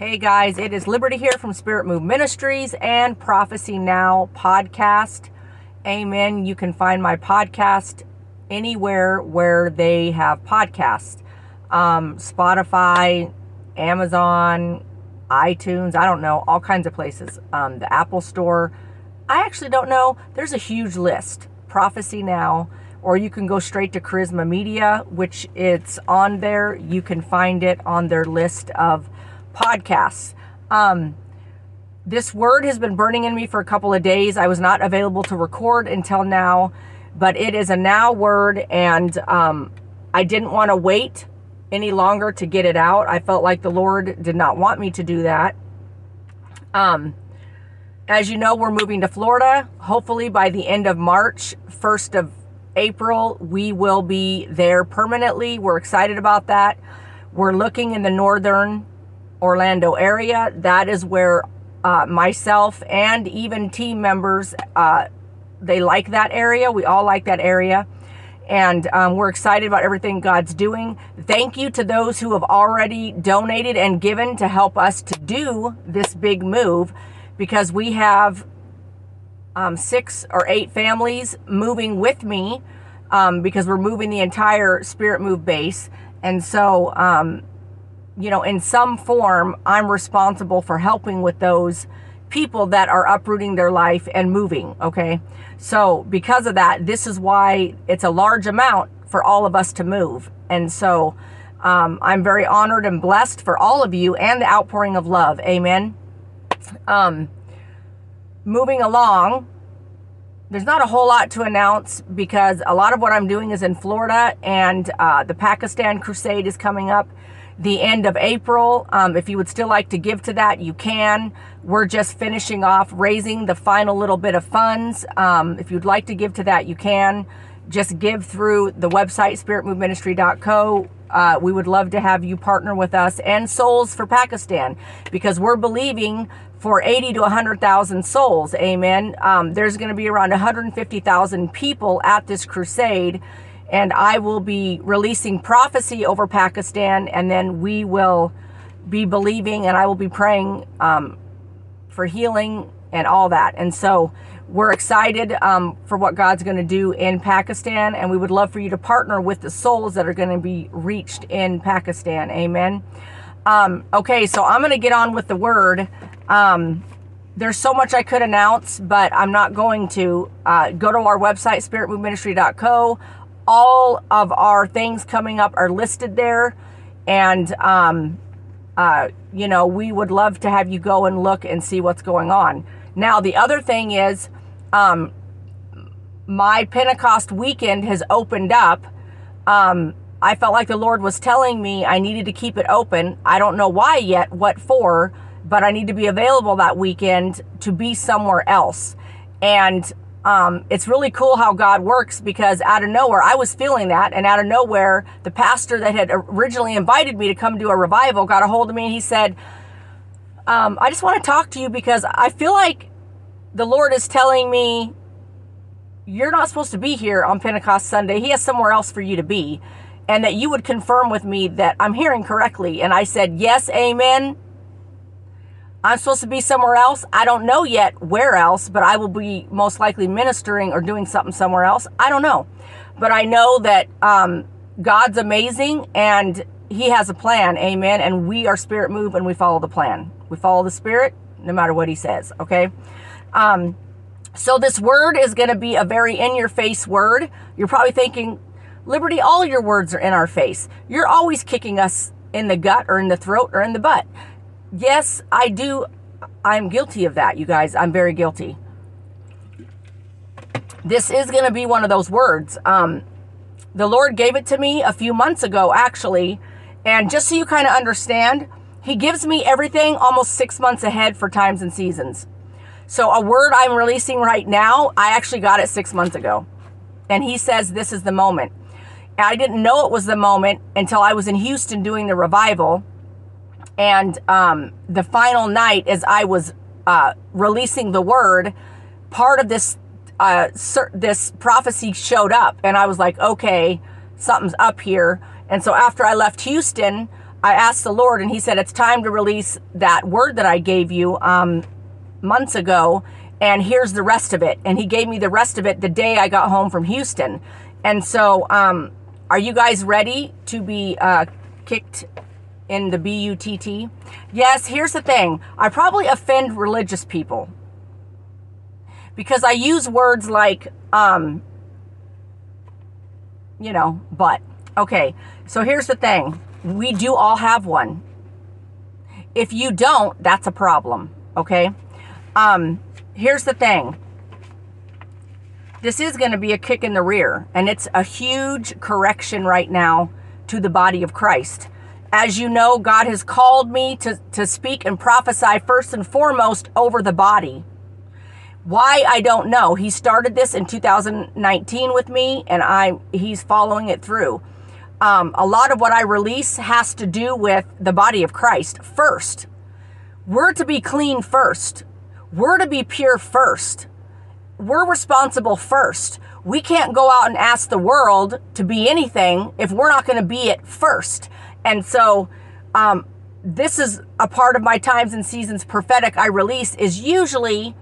Hey guys, it is Liberty here from Spirit Move Ministries and Prophecy Now podcast. Amen. You can find my podcast anywhere where they have podcasts um, Spotify, Amazon, iTunes, I don't know, all kinds of places. Um, the Apple Store. I actually don't know. There's a huge list. Prophecy Now or you can go straight to Charisma Media, which it's on there. You can find it on their list of podcasts. Um, this word has been burning in me for a couple of days. I was not available to record until now, but it is a now word, and um, I didn't want to wait any longer to get it out. I felt like the Lord did not want me to do that. Um, as you know, we're moving to Florida. Hopefully, by the end of March, 1st of April, we will be there permanently. We're excited about that. We're looking in the northern Orlando area. That is where uh, myself and even team members, uh, they like that area. We all like that area. And um, we're excited about everything God's doing. Thank you to those who have already donated and given to help us to do this big move because we have um, six or eight families moving with me um, because we're moving the entire Spirit Move base. And so, um, you know, in some form, I'm responsible for helping with those people that are uprooting their life and moving. Okay. So, because of that, this is why it's a large amount for all of us to move. And so, um, I'm very honored and blessed for all of you and the outpouring of love. Amen. Um, moving along, there's not a whole lot to announce because a lot of what I'm doing is in Florida, and uh, the Pakistan Crusade is coming up the end of April. Um, if you would still like to give to that, you can. We're just finishing off raising the final little bit of funds. Um, if you'd like to give to that, you can. Just give through the website spiritmoveministry.co. Uh, we would love to have you partner with us and Souls for Pakistan because we're believing for 80 to 100,000 souls. Amen. Um, there's going to be around 150,000 people at this crusade, and I will be releasing prophecy over Pakistan, and then we will be believing, and I will be praying um, for healing and all that. And so we're excited um, for what God's going to do in Pakistan, and we would love for you to partner with the souls that are going to be reached in Pakistan. Amen. Um, okay, so I'm going to get on with the word. Um, there's so much I could announce, but I'm not going to. Uh, go to our website, spiritmoveministry.co. All of our things coming up are listed there. And, um, uh, you know, we would love to have you go and look and see what's going on. Now, the other thing is, um, my Pentecost weekend has opened up. Um, I felt like the Lord was telling me I needed to keep it open. I don't know why yet, what for but I need to be available that weekend to be somewhere else. And um, it's really cool how God works because out of nowhere, I was feeling that, and out of nowhere, the pastor that had originally invited me to come do a revival got a hold of me and he said, um, I just want to talk to you because I feel like the Lord is telling me you're not supposed to be here on Pentecost Sunday. He has somewhere else for you to be. And that you would confirm with me that I'm hearing correctly. And I said, Yes, amen. I'm supposed to be somewhere else. I don't know yet where else, but I will be most likely ministering or doing something somewhere else. I don't know. But I know that um, God's amazing and He has a plan. Amen. And we are spirit move and we follow the plan. We follow the spirit no matter what He says. Okay. Um, so this word is going to be a very in your face word. You're probably thinking, Liberty, all your words are in our face. You're always kicking us in the gut or in the throat or in the butt yes, I do. I'm guilty of that, you guys. I'm very guilty. This is going to be one of those words. Um, the Lord gave it to me a few months ago, actually. And just so you kind of understand, He gives me everything almost six months ahead for times and seasons. So, a word I'm releasing right now, I actually got it six months ago. And He says this is the moment. I didn't know it was the moment until I was in Houston doing the revival and um, the final night, as I was uh, releasing the word, part of this uh, this prophecy showed up, and I was like, okay, something's up here. And so after I left Houston, I asked the Lord, and He said, it's time to release that word that I gave you um, months ago, and here's the rest of it. And He gave me the rest of it the day I got home from Houston. And so, um, are you guys ready to be uh, kicked in the B U T T. Yes, here's the thing I probably offend religious people because I use words like, um, you know, but. Okay, so here's the thing we do all have one. If you don't, that's a problem, okay? Um, here's the thing this is going to be a kick in the rear, and it's a huge correction right now to the body of Christ. As you know, God has called me to, to speak and prophesy first and foremost over the body. Why I don't know. He started this in 2019 with me, and I he's following it through. Um, a lot of what I release has to do with the body of Christ first. We're to be clean first. We're to be pure first. We're responsible first. We can't go out and ask the world to be anything if we're not going to be it first. And so, um, this is a part of my times and seasons prophetic I release is usually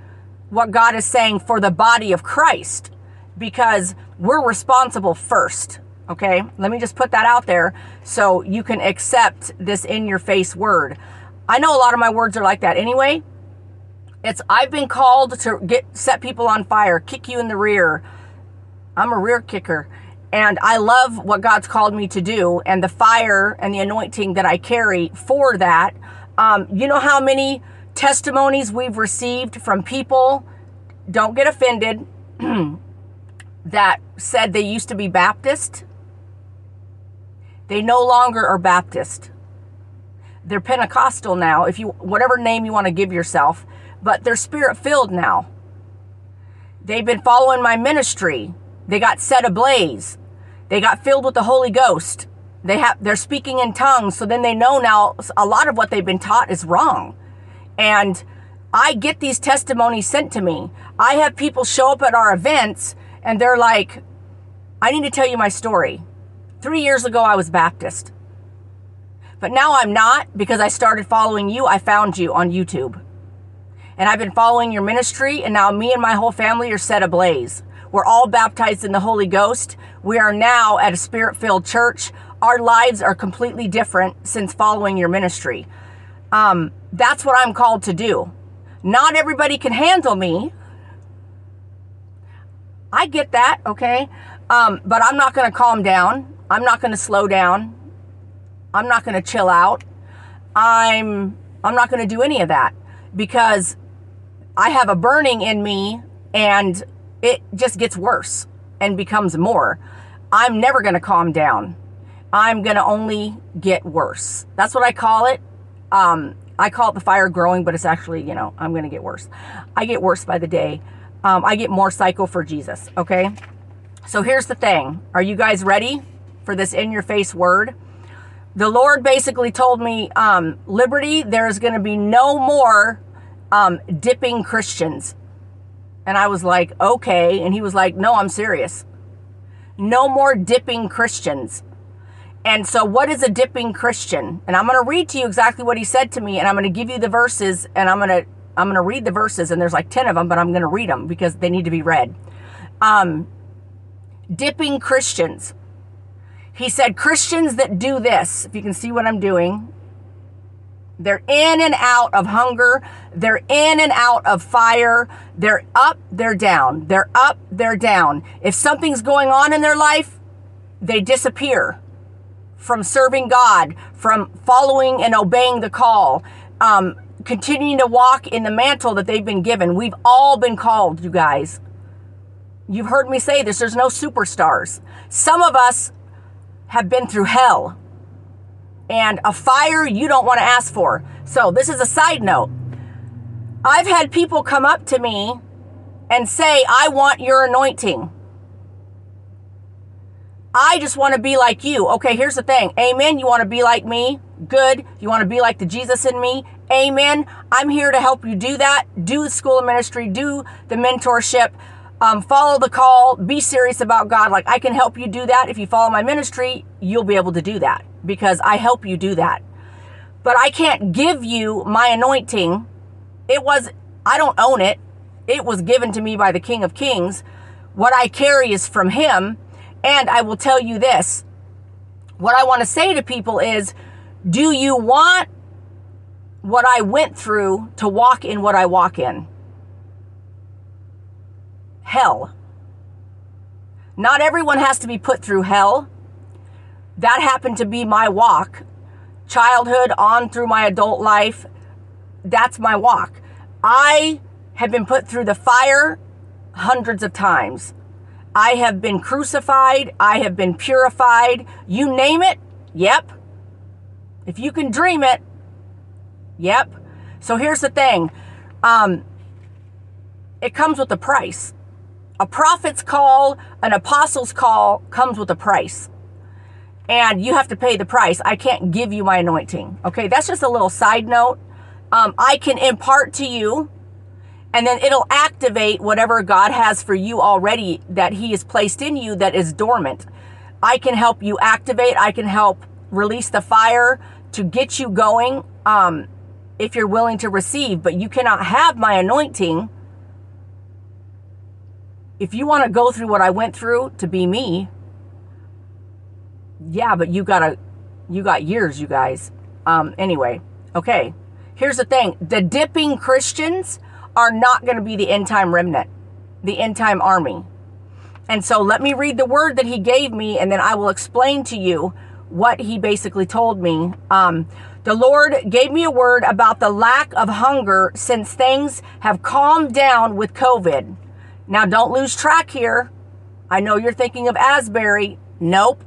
what God is saying for the body of Christ because we're responsible first. Okay, let me just put that out there so you can accept this in your face word. I know a lot of my words are like that anyway. It's I've been called to get set people on fire, kick you in the rear. I'm a rear kicker. And I love what God's called me to do and the fire and the anointing that I carry for that. Um, you know how many testimonies we've received from people, don't get offended, that said they used to be Baptist? They no longer are Baptist. They're Pentecostal now, if you whatever name you want to give yourself, but they're spirit filled now. They've been following my ministry. They got set ablaze. They got filled with the Holy Ghost. They have they're speaking in tongues, so then they know now a lot of what they've been taught is wrong. And I get these testimonies sent to me. I have people show up at our events and they're like, I need to tell you my story. Three years ago, I was Baptist. But now I'm not because I started following you. I found you on YouTube. And I've been following your ministry, and now me and my whole family are set ablaze. We're all baptized in the Holy Ghost. We are now at a spirit filled church. Our lives are completely different since following your ministry. Um, that's what I'm called to do. Not everybody can handle me. I get that, okay? Um, but I'm not going to calm down. I'm not going to slow down. I'm not going to chill out. I'm I'm not going to do any of that because I have a burning in me and it just gets worse and becomes more. I'm never going to calm down. I'm going to only get worse. That's what I call it. Um, I call it the fire growing, but it's actually, you know, I'm going to get worse. I get worse by the day. um, I get more psycho for Jesus. Okay. So here's the thing. Are you guys ready for this in your face word? The Lord basically told me, um, Liberty, there's going to be no more um, dipping Christians. And I was like, okay. And he was like, no, I'm serious. No more dipping Christians. And so, what is a dipping Christian? And I'm going to read to you exactly what he said to me, and I'm going to give you the verses, and I'm going to I'm going to read the verses, and there's like ten of them, but I'm going to read them because they need to be read. Um, dipping Christians. He said Christians that do this. If you can see what I'm doing, they're in and out of hunger. They're in and out of fire. They're up, they're down. They're up, they're down. If something's going on in their life, they disappear from serving God, from following and obeying the call, um, continuing to walk in the mantle that they've been given. We've all been called, you guys. You've heard me say this there's no superstars. Some of us have been through hell and a fire you don't want to ask for. So, this is a side note. I've had people come up to me and say, I want your anointing. I just want to be like you. Okay, here's the thing. Amen. You want to be like me? Good. You want to be like the Jesus in me? Amen. I'm here to help you do that. Do the school of ministry, do the mentorship, um, follow the call, be serious about God. Like I can help you do that. If you follow my ministry, you'll be able to do that because I help you do that. But I can't give you my anointing. It was, I don't own it. It was given to me by the King of Kings. What I carry is from Him. And I will tell you this what I want to say to people is do you want what I went through to walk in what I walk in? Hell. Not everyone has to be put through hell that happened to be my walk. Childhood on through my adult life, that's my walk. I have been put through the fire hundreds of times. I have been crucified. I have been purified. You name it, yep. If you can dream it, yep. So here's the thing um, it comes with a price. A prophet's call, an apostle's call comes with a price and you have to pay the price. I can't give you my anointing. Okay, that's just a little side note. Um, I can impart to you, and then it'll activate whatever God has for you already that He has placed in you that is dormant. I can help you activate, I can help release the fire to get you going um, if you're willing to receive, but you cannot have my anointing. If you want to go through what I went through to be me, yeah, but you got a, you got years, you guys. Um, anyway, okay. Here's the thing: the dipping Christians are not going to be the end time remnant, the end time army. And so, let me read the word that he gave me, and then I will explain to you what he basically told me. Um, the Lord gave me a word about the lack of hunger since things have calmed down with COVID. Now, don't lose track here. I know you're thinking of Asbury. Nope.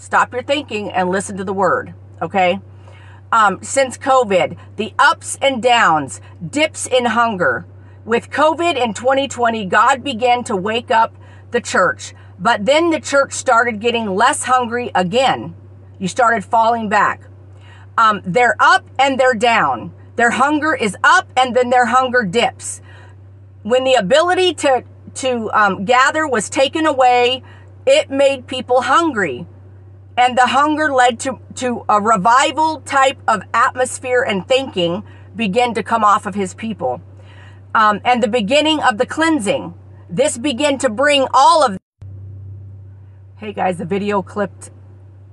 Stop your thinking and listen to the word, okay? Um, since COVID, the ups and downs, dips in hunger. With COVID in 2020, God began to wake up the church, but then the church started getting less hungry again. You started falling back. Um, they're up and they're down. Their hunger is up and then their hunger dips. When the ability to, to um, gather was taken away, it made people hungry and the hunger led to, to a revival type of atmosphere and thinking begin to come off of his people. Um, and the beginning of the cleansing. This began to bring all of. Hey guys, the video clipped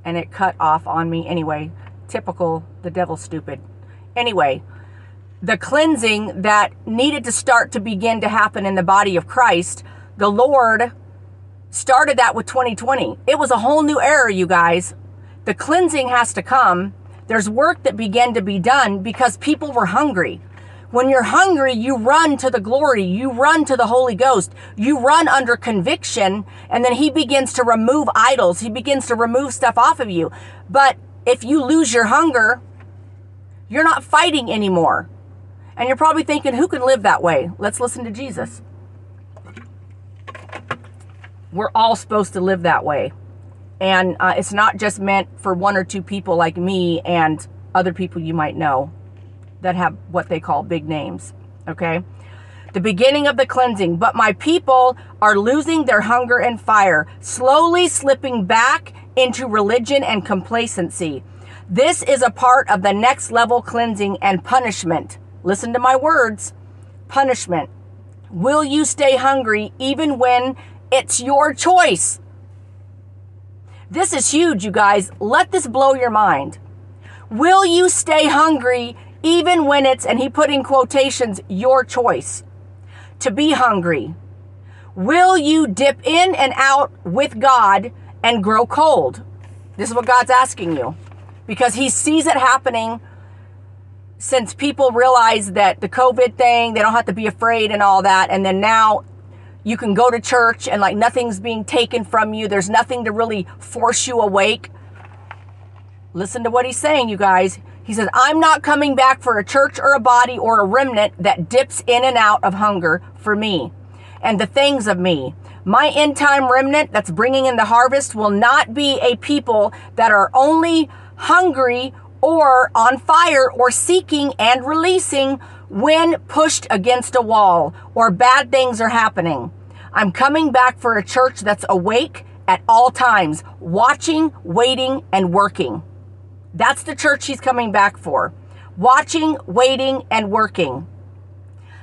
and it cut off on me. Anyway, typical, the devil stupid. Anyway, the cleansing that needed to start to begin to happen in the body of Christ, the Lord started that with 2020. It was a whole new era, you guys. The cleansing has to come. There's work that began to be done because people were hungry. When you're hungry, you run to the glory. You run to the Holy Ghost. You run under conviction, and then He begins to remove idols. He begins to remove stuff off of you. But if you lose your hunger, you're not fighting anymore. And you're probably thinking, who can live that way? Let's listen to Jesus. We're all supposed to live that way. And uh, it's not just meant for one or two people like me and other people you might know that have what they call big names. Okay? The beginning of the cleansing. But my people are losing their hunger and fire, slowly slipping back into religion and complacency. This is a part of the next level cleansing and punishment. Listen to my words punishment. Will you stay hungry even when it's your choice? This is huge, you guys. Let this blow your mind. Will you stay hungry even when it's, and he put in quotations, your choice to be hungry? Will you dip in and out with God and grow cold? This is what God's asking you because he sees it happening since people realize that the COVID thing, they don't have to be afraid and all that. And then now you can go to church and like nothing's being taken from you. There's nothing to really force you awake. Listen to what he's saying, you guys. He says, I'm not coming back for a church or a body or a remnant that dips in and out of hunger for me and the things of me. My end time remnant that's bringing in the harvest will not be a people that are only hungry or on fire or seeking and releasing when pushed against a wall or bad things are happening. I'm coming back for a church that's awake at all times, watching, waiting, and working. That's the church he's coming back for. Watching, waiting, and working.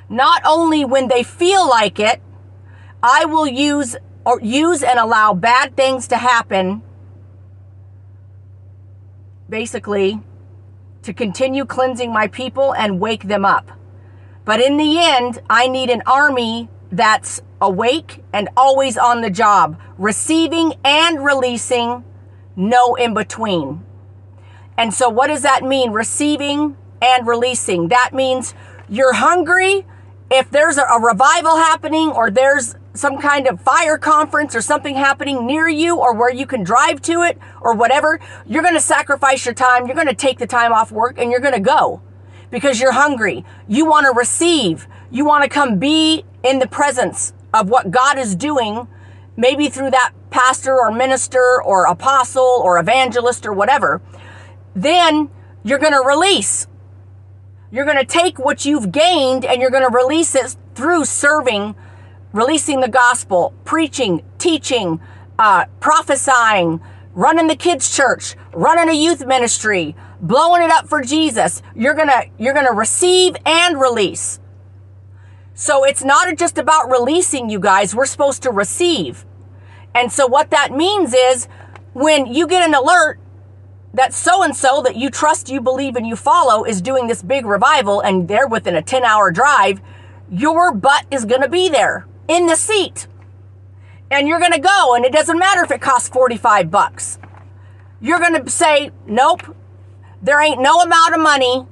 Not only when they feel like it, I will use or use and allow bad things to happen basically to continue cleansing my people and wake them up. But in the end, I need an army that's awake and always on the job, receiving and releasing, no in between. And so, what does that mean? Receiving and releasing. That means you're hungry. If there's a, revival happening or there's some kind of fire conference or something happening near you or where you can drive to it or whatever, you're going to sacrifice your time. You're going to take the time off work and you're going to go because you're hungry. You want to receive. You want to come be in the presence of what God is doing, maybe through that pastor or minister or apostle or evangelist or whatever. Then you're going to release. You're going to take what you've gained and you're going to release it through serving releasing the gospel, preaching, teaching, uh, prophesying, running the kids' church, running a youth ministry, blowing it up for Jesus. You're gonna you're gonna receive and release. So it's not just about releasing, you guys. We're supposed to receive. And so what that means is when you get an alert that so and so that you trust, you believe, and you follow is doing this big revival and they're within a 10 hour drive, your butt is going to be there in the seat. And you're going to go, and it doesn't matter if it costs 45 bucks. You're going to say, nope, there ain't no amount of money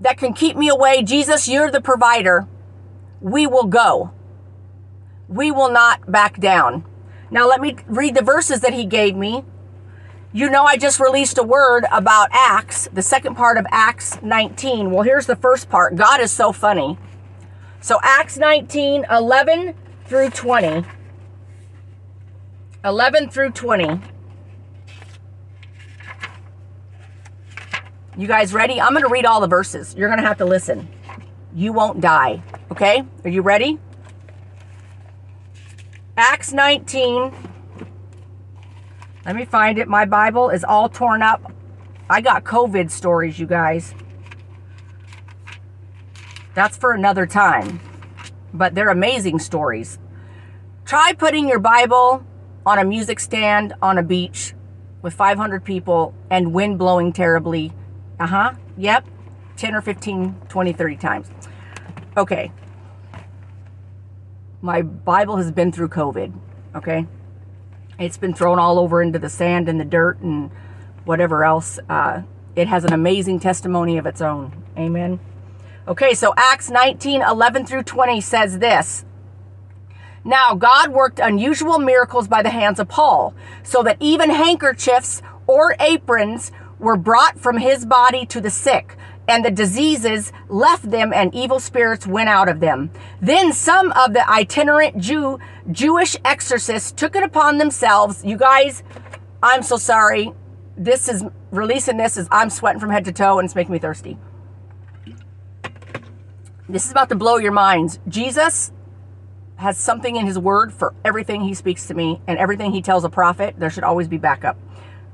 that can keep me away. Jesus, you're the provider. We will go. We will not back down. Now, let me read the verses that he gave me. You know, I just released a word about Acts, the second part of Acts 19. Well, here's the first part God is so funny. So Acts 19, 11 through 20. 11 through 20. You guys ready? I'm going to read all the verses. You're going to have to listen. You won't die. Okay? Are you ready? Acts 19. Let me find it. My Bible is all torn up. I got COVID stories, you guys. That's for another time. But they're amazing stories. Try putting your Bible on a music stand on a beach with 500 people and wind blowing terribly. Uh huh. Yep. 10 or 15, 20, 30 times. Okay. My Bible has been through COVID. Okay. It's been thrown all over into the sand and the dirt and whatever else. Uh, it has an amazing testimony of its own. Amen. Okay, so Acts 19 11 through 20 says this. Now, God worked unusual miracles by the hands of Paul, so that even handkerchiefs or aprons were brought from his body to the sick, and the diseases left them and evil spirits went out of them. Then some of the itinerant Jew Jewish exorcists took it upon themselves. You guys, I'm so sorry. This is releasing this is I'm sweating from head to toe and it's making me thirsty. This is about to blow your minds. Jesus has something in his word for everything he speaks to me and everything he tells a prophet. There should always be backup.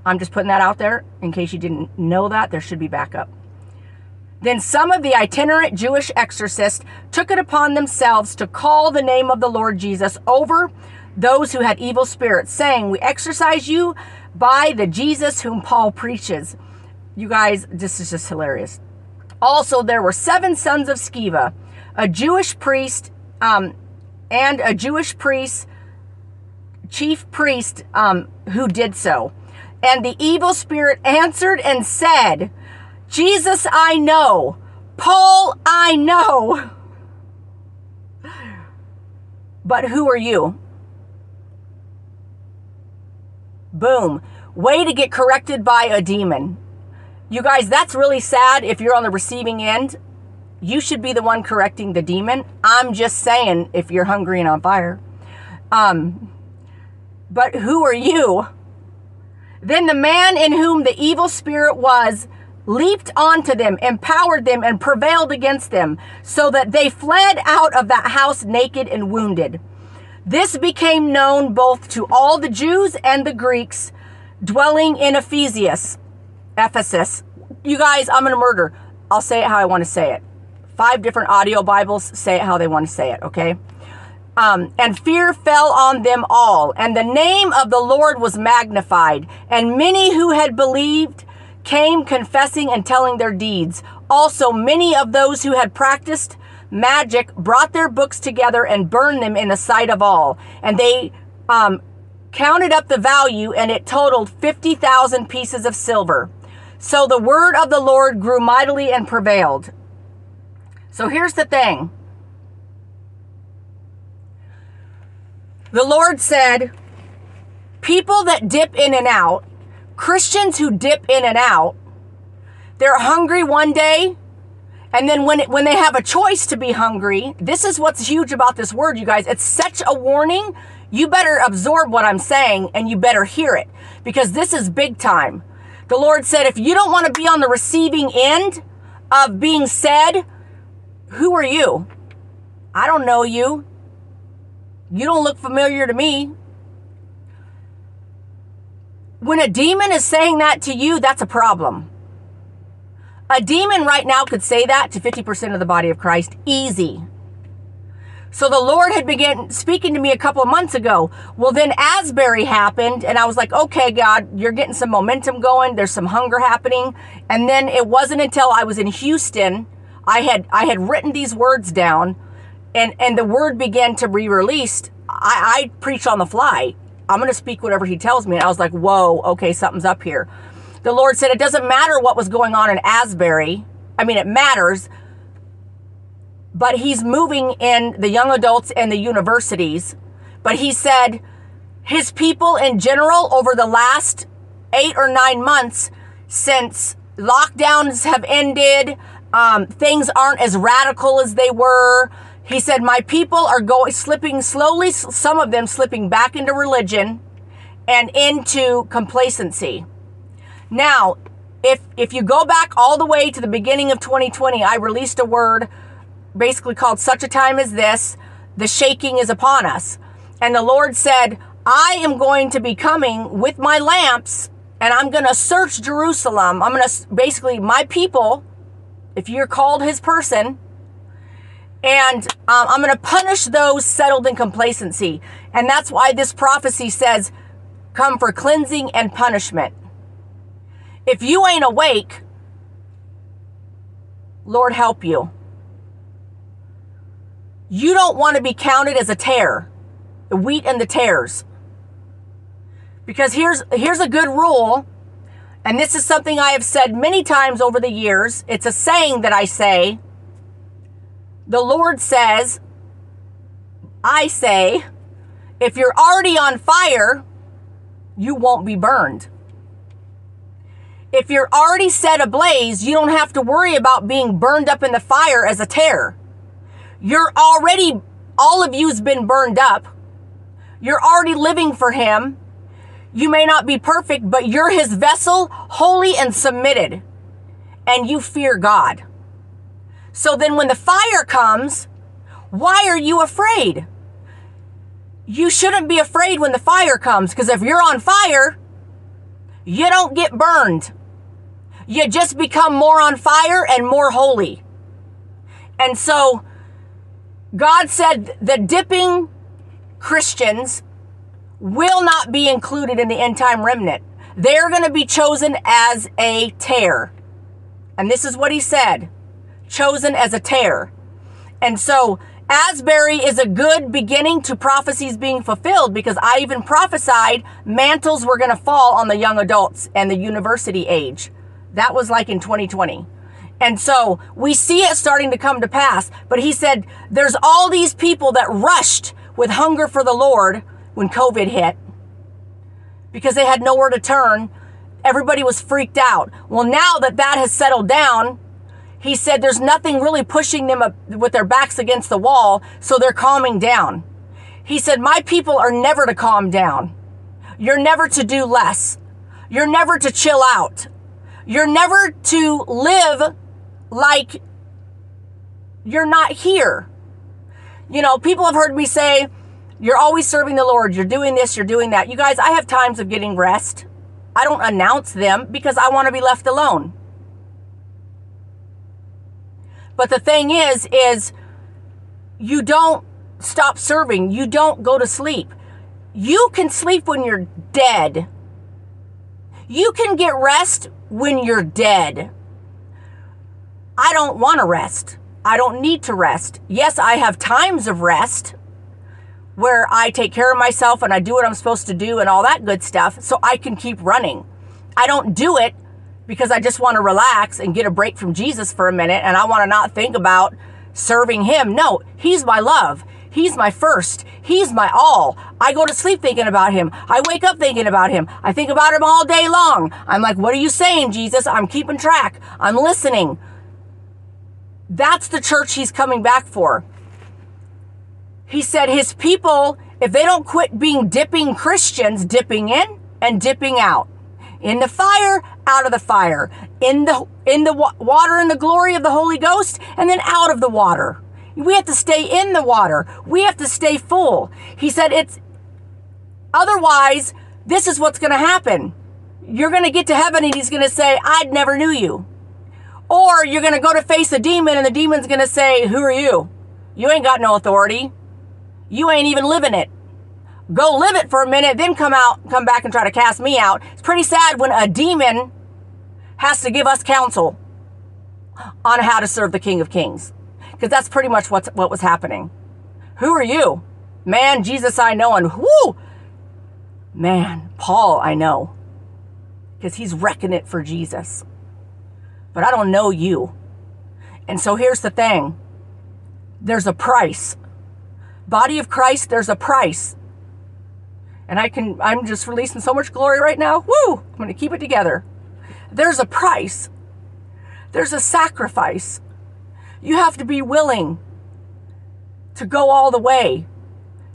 I'm just putting that out there in case you didn't know that. There should be backup. Then some of the itinerant Jewish exorcists took it upon themselves to call the name of the Lord Jesus over those who had evil spirits, saying, We exorcise you by the Jesus whom Paul preaches. You guys, this is just hilarious. Also, there were seven sons of Sceva, a Jewish priest, um, and a Jewish priest, chief priest, um, who did so. And the evil spirit answered and said, Jesus, I know. Paul, I know. But who are you? Boom. Way to get corrected by a demon. You guys, that's really sad if you're on the receiving end. You should be the one correcting the demon. I'm just saying if you're hungry and on fire. Um, but who are you? Then the man in whom the evil spirit was leaped onto them, empowered them, and prevailed against them, so that they fled out of that house naked and wounded. This became known both to all the Jews and the Greeks dwelling in Ephesus. Ephesus. You guys, I'm going to murder. I'll say it how I want to say it. Five different audio Bibles say it how they want to say it, okay? Um, and fear fell on them all, and the name of the Lord was magnified, and many who had believed came confessing and telling their deeds. Also, many of those who had practiced magic brought their books together and burned them in the sight of all, and they um, counted up the value, and it totaled 50,000 pieces of silver. So the word of the Lord grew mightily and prevailed. So here's the thing The Lord said, people that dip in and out, Christians who dip in and out, they're hungry one day, and then when it, when they have a choice to be hungry, this is what's huge about this word, you guys. It's such a warning. You better absorb what I'm saying and you better hear it because this is big time. The Lord said, if you don't want to be on the receiving end of being said, who are you? I don't know you. You don't look familiar to me. When a demon is saying that to you, that's a problem. A demon right now could say that to 50% of the body of Christ easy. So the Lord had begun speaking to me a couple of months ago. Well, then Asbury happened, and I was like, okay, God, you're getting some momentum going. There's some hunger happening. And then it wasn't until I was in Houston, I had I had written these words down and and the word began to be released, I, I preach on the fly. I'm going to speak whatever he tells me. And I was like, whoa, okay, something's up here. The Lord said, it doesn't matter what was going on in Asbury. I mean, it matters, but he's moving in the young adults and the universities. But he said, his people in general over the last eight or nine months since lockdowns have ended, um, things aren't as radical as they were. He said, My people are going, slipping slowly, some of them slipping back into religion and into complacency. Now, if, if you go back all the way to the beginning of 2020, I released a word basically called Such a Time as This, the shaking is upon us. And the Lord said, I am going to be coming with my lamps and I'm going to search Jerusalem. I'm going to basically, my people, if you're called his person, and um, I'm going to punish those settled in complacency. And that's why this prophecy says, come for cleansing and punishment. If you ain't awake, Lord help you. You don't want to be counted as a tare, the wheat and the tares. Because here's here's a good rule, and this is something I have said many times over the years. It's a saying that I say the Lord says, I say, if you're already on fire, you won't be burned. If you're already set ablaze, you don't have to worry about being burned up in the fire as a tare. You're already, all of you's been burned up. You're already living for Him. You may not be perfect, but you're His vessel, holy and submitted. And you fear God. So then when the fire comes, why are you afraid? You shouldn't be afraid when the fire comes because if you're on fire, you don't get burned. You just become more on fire and more holy. And so God said the dipping Christians will not be included in the end time remnant. They're going to be chosen as a tare. And this is what he said chosen as a tare. And so Asbury is a good beginning to prophecies being fulfilled because I even prophesied mantles were going to fall on the young adults and the university age. That was like in 2020. And so we see it starting to come to pass. But he said there's all these people that rushed with hunger for the Lord when COVID hit because they had nowhere to turn. Everybody was freaked out. Well, now that that has settled down, he said there's nothing really pushing them up with their backs against the wall, so they're calming down. He said, My people are never to calm down. You're never to do less. You're never to chill out. You're never to live like you're not here. You know, people have heard me say, You're always serving the Lord. You're doing this, you're doing that. You guys, I have times of getting rest. I don't announce them because I want to be left alone. But the thing is, is you don't stop serving. You don't go to sleep. You can sleep when you're dead. You can get rest when you're dead. I don't want to rest. I don't need to rest. Yes, I have times of rest where I take care of myself and I do what I'm supposed to do and all that good stuff so I can keep running. I don't do it because I just want to relax and get a break from Jesus for a minute and I want to not think about serving him. No, he's my love. He's my first. He's my all. I go to sleep thinking about him. I wake up thinking about him. I think about him all day long. I'm like, what are you saying, Jesus? I'm keeping track. I'm listening. That's the church he's coming back for. He said his people, if they don't quit being dipping Christians, dipping in and dipping out, in the fire, out of the fire, in the in the water in the glory of the Holy Ghost, and then out of the water. We have to stay in the water. We have to stay full. He said it's otherwise this is what's going to happen. You're going to get to heaven and he's going to say, "I never knew you." Or you're going to go to face a demon and the demon's going to say, "Who are you? You ain't got no authority. You ain't even living it." Go live it for a minute, then come out, come back and try to cast me out. It's pretty sad when a demon has to give us counsel on how to serve the King of Kings. Because that's pretty much what's, what was happening. Who are you? Man, Jesus I know, and whoo! Man, Paul I know. Because he's wrecking it for Jesus. But I don't know you. And so here's the thing there's a price. Body of Christ, there's a price and I can, I'm just releasing so much glory right now. Woo! I'm going to keep it together. There's a price, there's a sacrifice. You have to be willing to go all the way.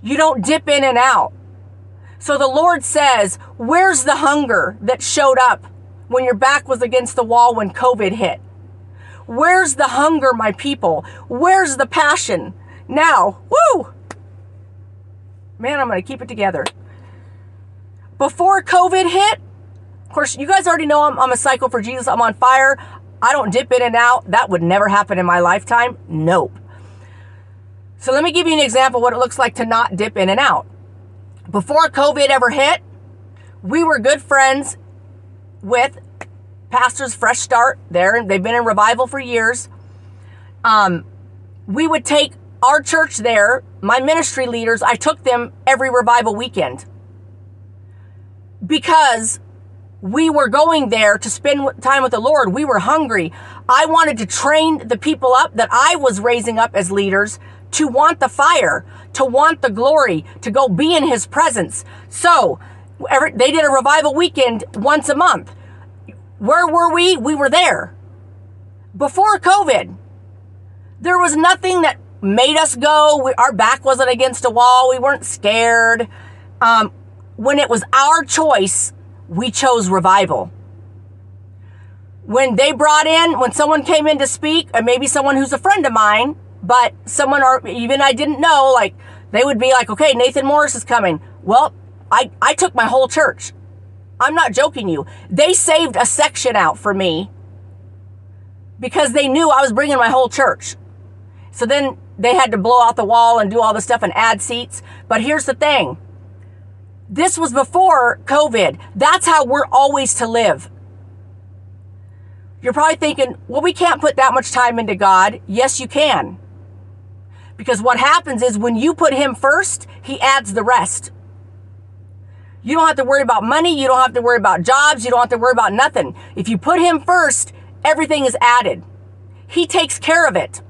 You don't dip in and out. So the Lord says, Where's the hunger that showed up when your back was against the wall when COVID hit? Where's the hunger, my people? Where's the passion? Now, woo! Man, I'm going to keep it together before COVID hit, of course, you guys already know I'm, I'm a cycle for Jesus. I'm on fire. I don't dip in and out. That would never happen in my lifetime. Nope. So let me give you an example what it looks like to not dip in and out. Before COVID ever hit, we were good friends with pastors Fresh Start there. They've been in revival for years. Um, we would take our church there, my ministry leaders, I took them every revival weekend because we were going there to spend time with the Lord. We were hungry. I wanted to train the people up that I was raising up as leaders to want the fire, to want the glory, to go be in his presence. So every, they did a revival weekend once a month. Where were we? We were there. Before COVID, there was nothing that made us go. We, our back wasn't against a wall. We weren't scared. Um, when it was our choice, we chose revival. When they brought in, when someone came in to speak, or maybe someone who's a friend of mine, but someone or even I didn't know, like they would be like, okay, Nathan Morris is coming. Well, I, I took my whole church. I'm not joking you. They saved a section out for me because they knew I was bringing my whole church. So then they had to blow out the wall and do all the stuff and add seats. But here's the thing. This was before COVID. That's how we're always to live. You're probably thinking, well, we can't put that much time into God. Yes, you can. Because what happens is when you put Him first, He adds the rest. You don't have to worry about money. You don't have to worry about jobs. You don't have to worry about nothing. If you put Him first, everything is added. He takes care of it.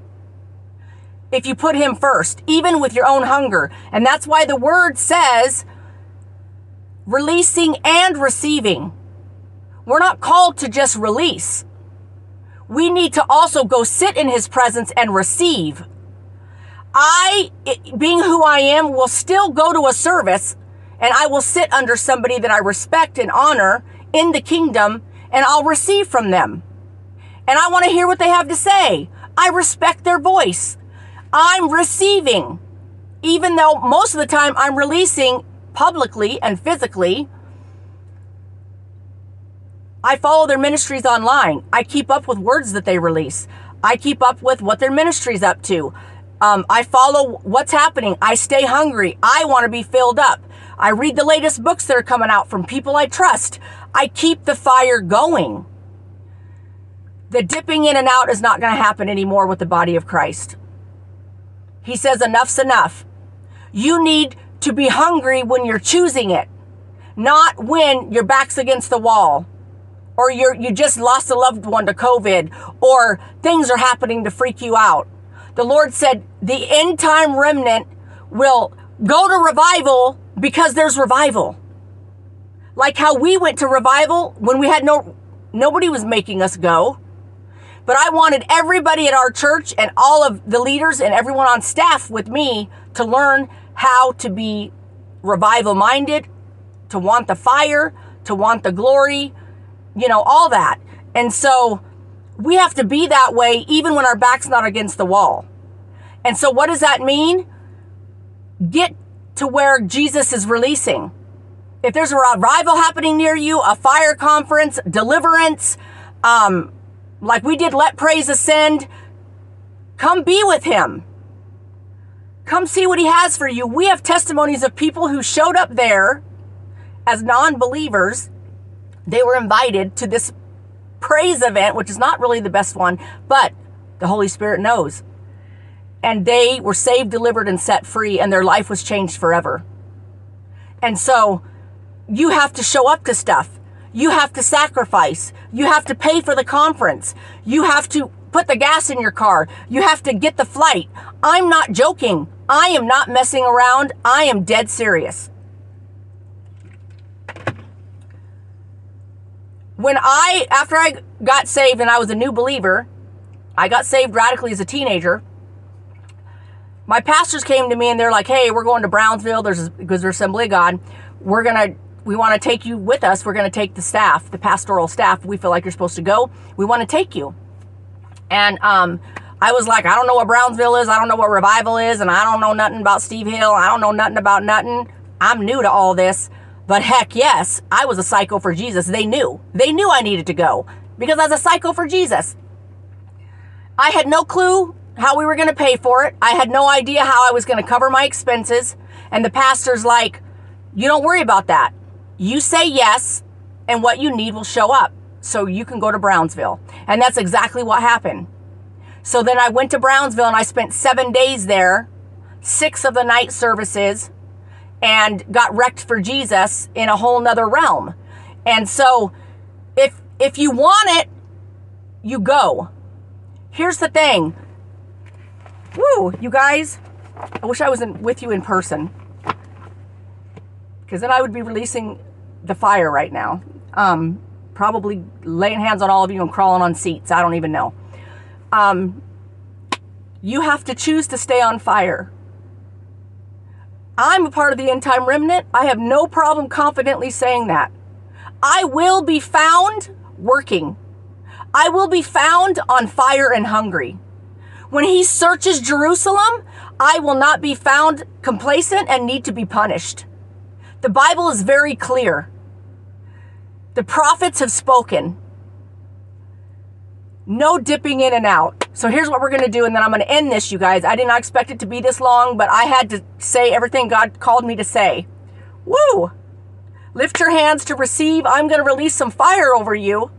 If you put Him first, even with your own hunger. And that's why the Word says releasing and receiving. We're not called to just release. We need to also go sit in His presence and receive. I, being who I am, will still go to a service and I will sit under somebody that I respect and honor in the kingdom and I'll receive from them. And I want to hear what they have to say. I respect their voice. I'm receiving, even though most of the time I'm releasing publicly and physically. I follow their ministries online. I keep up with words that they release. I keep up with what their ministry's up to. Um, I follow what's happening. I stay hungry. I want to be filled up. I read the latest books that are coming out from people I trust. I keep the fire going. The dipping in and out is not going to happen anymore with the body of Christ. He says, enough's enough. You need to be hungry when you're choosing it, not when your back's against the wall or you're, you just lost a loved one to COVID or things are happening to freak you out the Lord said the end time remnant will go to revival because there's revival. Like how we went to revival when we had no, nobody was making us go. But I wanted everybody at our church and all of the leaders and everyone on staff with me to learn how to be revival minded, to want the fire, to want the glory, you know, all that. And so we have to be that way even when our back's not against the wall. And so, what does that mean? Get to where Jesus is releasing. If there's a revival happening near you, a fire conference, deliverance, um, like we did, let praise ascend, come be with him. Come see what he has for you. We have testimonies of people who showed up there as non believers. They were invited to this praise event, which is not really the best one, but the Holy Spirit knows. And they were saved, delivered, and set free, and their life was changed forever. And so you have to show up to stuff. You have to sacrifice. You have to pay for the conference. You have to put the gas in your car. You have to get the flight. I'm not joking. I am not messing around. I am dead serious. when I, after I got saved and I was a new believer, I got saved radically as a teenager. My pastors came to me and they're like, "Hey, we're going to Brownsville. There's because there's Assembly of God. We're gonna, we want to take you with us. We're gonna take the staff, the pastoral staff. We feel like you're supposed to go. We want to take you." And um, I was like, "I don't know what Brownsville is. I don't know what revival is, and I don't know nothing about Steve Hill. I don't know nothing about nothing. I'm new to all this." But heck yes, I was a psycho for Jesus. They knew. They knew I needed to go because I was a psycho for Jesus. I had no clue how we were going to pay for it. I had no idea how I was going to cover my expenses. And the pastor's like, you don't worry about that. You say yes, and what you need will show up. So you can go to Brownsville. And that's exactly what happened. So then I went to Brownsville and I spent seven days there, six of the night services and got wrecked for Jesus in a whole nother realm. And so if if you want it, you go. Here's the thing. Woo, you guys, I wish I was in, with you in person. Because then I would be releasing the fire right now. Um, probably laying hands on all of you and crawling on seats. I don't even know. Um, you have to choose to stay on fire. I'm a part of the end time remnant. I have no problem confidently saying that. I will be found working. I will be found on fire and hungry. When he searches Jerusalem, I will not be found complacent and need to be punished. The Bible is very clear. The prophets have spoken. No dipping in and out. So here's what we're going to do, and then I'm going to end this, you guys. I did not expect it to be this long, but I had to say everything God called me to say. Woo! Lift your hands to receive. I'm going to release some fire over you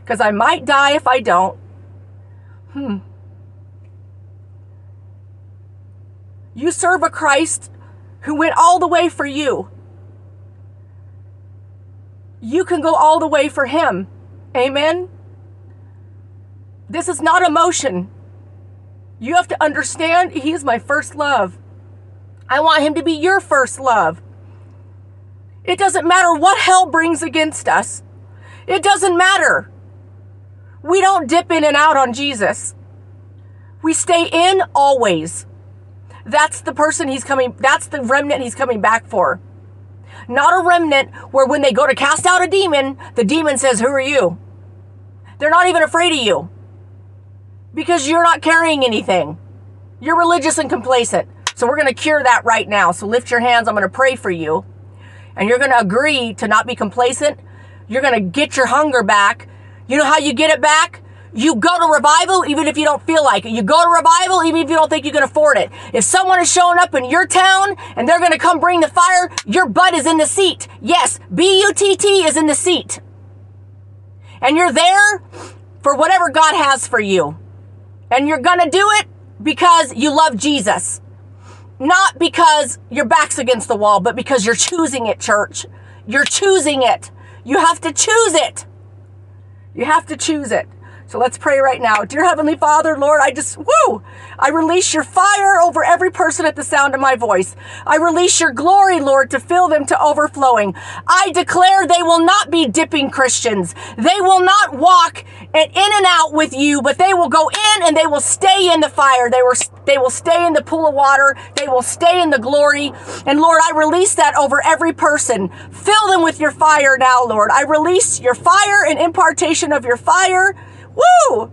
because I might die if I don't. Hmm. You serve a Christ who went all the way for you. You can go all the way for him. Amen. This is not emotion. You have to understand he is my first love. I want him to be your first love. It doesn't matter what hell brings against us. It doesn't matter. We don't dip in and out on Jesus. We stay in always. That's the person he's coming, that's the remnant he's coming back for. Not a remnant where when they go to cast out a demon, the demon says, Who are you? They're not even afraid of you because you're not carrying anything. You're religious and complacent. So we're going to cure that right now. So lift your hands. I'm going to pray for you. And you're going to agree to not be complacent. You're going to get your hunger back. You know how you get it back? You go to revival even if you don't feel like it. You go to revival even if you don't think you can afford it. If someone is showing up in your town and they're going to come bring the fire, your butt is in the seat. Yes, B U T T is in the seat. And you're there for whatever God has for you. And you're going to do it because you love Jesus. Not because your back's against the wall, but because you're choosing it, church. You're choosing it. You have to choose it. You have to choose it. So let's pray right now. Dear Heavenly Father, Lord, I just, woo, I release your fire over every person at the sound of my voice. I release your glory, Lord, to fill them to overflowing. I declare they will not be dipping Christians. They will not walk in and out with you, but they will go in and they will stay in the fire. They will, they will stay in the pool of water. They will stay in the glory. And Lord, I release that over every person. Fill them with your fire now, Lord. I release your fire and impartation of your fire Woo!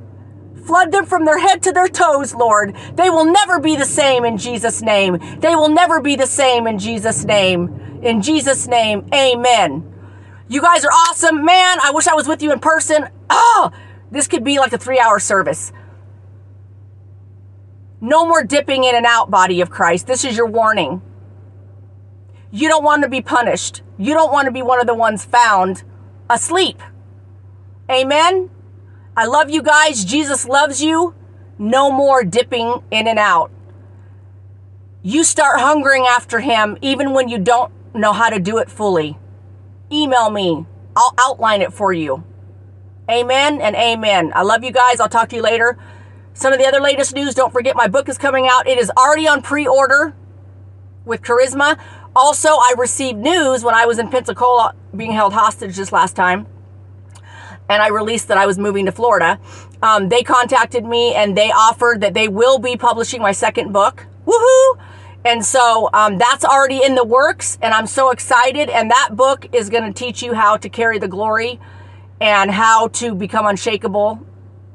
Flood them from their head to their toes, Lord. They will never be the same in Jesus' name. They will never be the same in Jesus' name. In Jesus' name, amen. You guys are awesome. Man, I wish I was with you in person. Oh, this could be like a three hour service. No more dipping in and out, body of Christ. This is your warning. You don't want to be punished. You don't want to be one of the ones found asleep. Amen. I love you guys. Jesus loves you. No more dipping in and out. You start hungering after him even when you don't know how to do it fully. Email me. I'll outline it for you. Amen and amen. I love you guys. I'll talk to you later. Some of the other latest news, don't forget my book is coming out. It is already on pre order with Charisma. Also, I received news when I was in Pensacola being held hostage this last time and I released that I was moving to Florida, um, they contacted me and they offered that they will be publishing my second book. Woohoo! And so um, that's already in the works, and I'm so excited. And that book is going to teach you how to carry the glory and how to become unshakable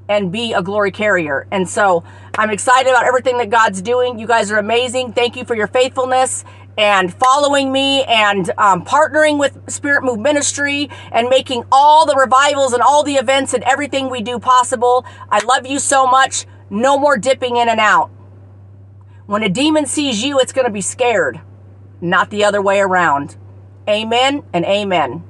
and be a glory carrier. And so I'm excited about everything that God's doing. You guys are amazing. Thank you for your faithfulness and following me and um, partnering with Spirit Move Ministry and making all the revivals and all the events and everything we do possible. I love you so much. No more dipping in and out. When a demon sees you, it's going to be scared, not the other way around. Amen and amen.